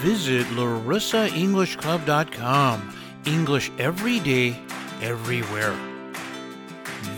Visit larissaenglishclub.com. English every day, everywhere.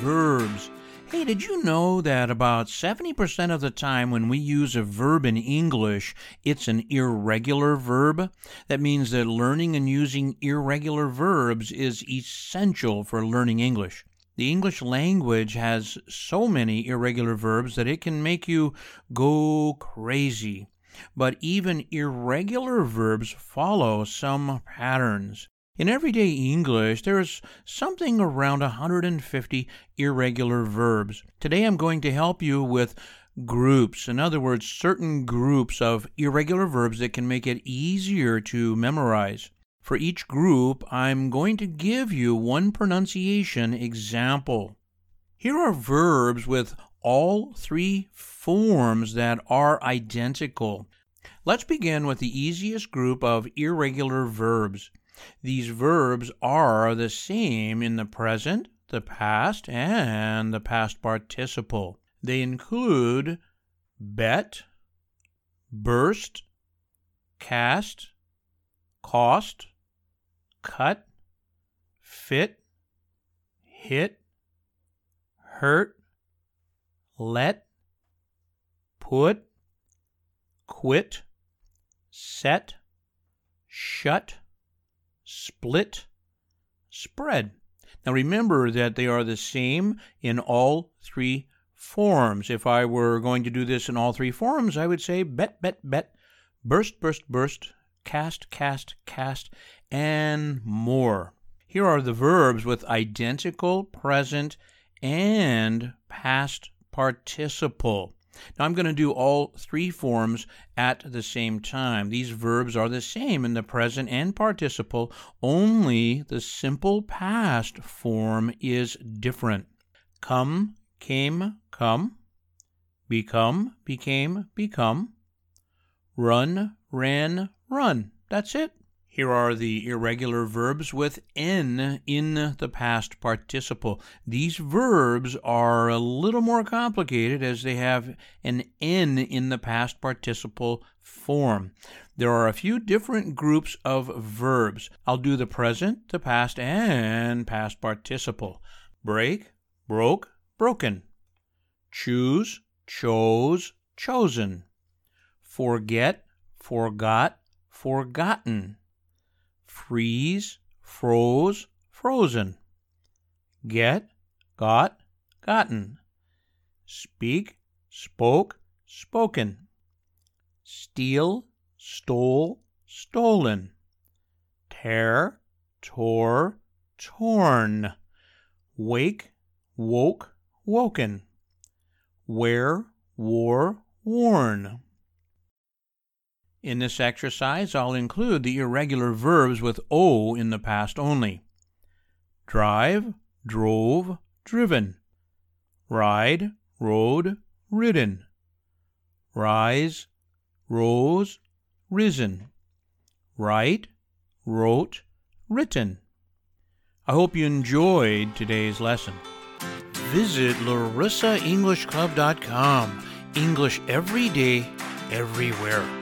Verbs. Hey, did you know that about 70% of the time when we use a verb in English, it's an irregular verb? That means that learning and using irregular verbs is essential for learning English. The English language has so many irregular verbs that it can make you go crazy. But even irregular verbs follow some patterns. In everyday English, there is something around 150 irregular verbs. Today I'm going to help you with groups. In other words, certain groups of irregular verbs that can make it easier to memorize. For each group, I'm going to give you one pronunciation example. Here are verbs with all three forms that are identical. Let's begin with the easiest group of irregular verbs. These verbs are the same in the present, the past, and the past participle. They include bet, burst, cast, cost, cut, fit, hit, hurt, let, put, quit, set, shut, split, spread. Now remember that they are the same in all three forms. If I were going to do this in all three forms, I would say bet, bet, bet, burst, burst, burst, cast, cast, cast, and more. Here are the verbs with identical present and past participle. Now I'm going to do all three forms at the same time. These verbs are the same in the present and participle, only the simple past form is different. Come, came, come. Become, became, become. Run, ran, run. That's it. Here are the irregular verbs with n in the past participle. These verbs are a little more complicated as they have an n in the past participle form. There are a few different groups of verbs. I'll do the present, the past, and past participle. Break, broke, broken. Choose, chose, chosen. Forget, forgot, forgotten freeze, froze, frozen. Get, got, gotten. Speak, spoke, spoken. Steal, stole, stolen. Tear, tore, torn. Wake, woke, woken. Wear, wore, worn. In this exercise, I'll include the irregular verbs with O in the past only. Drive, drove, driven. Ride, rode, ridden. Rise, rose, risen. Write, wrote, written. I hope you enjoyed today's lesson. Visit larissaenglishclub.com. English every day, everywhere.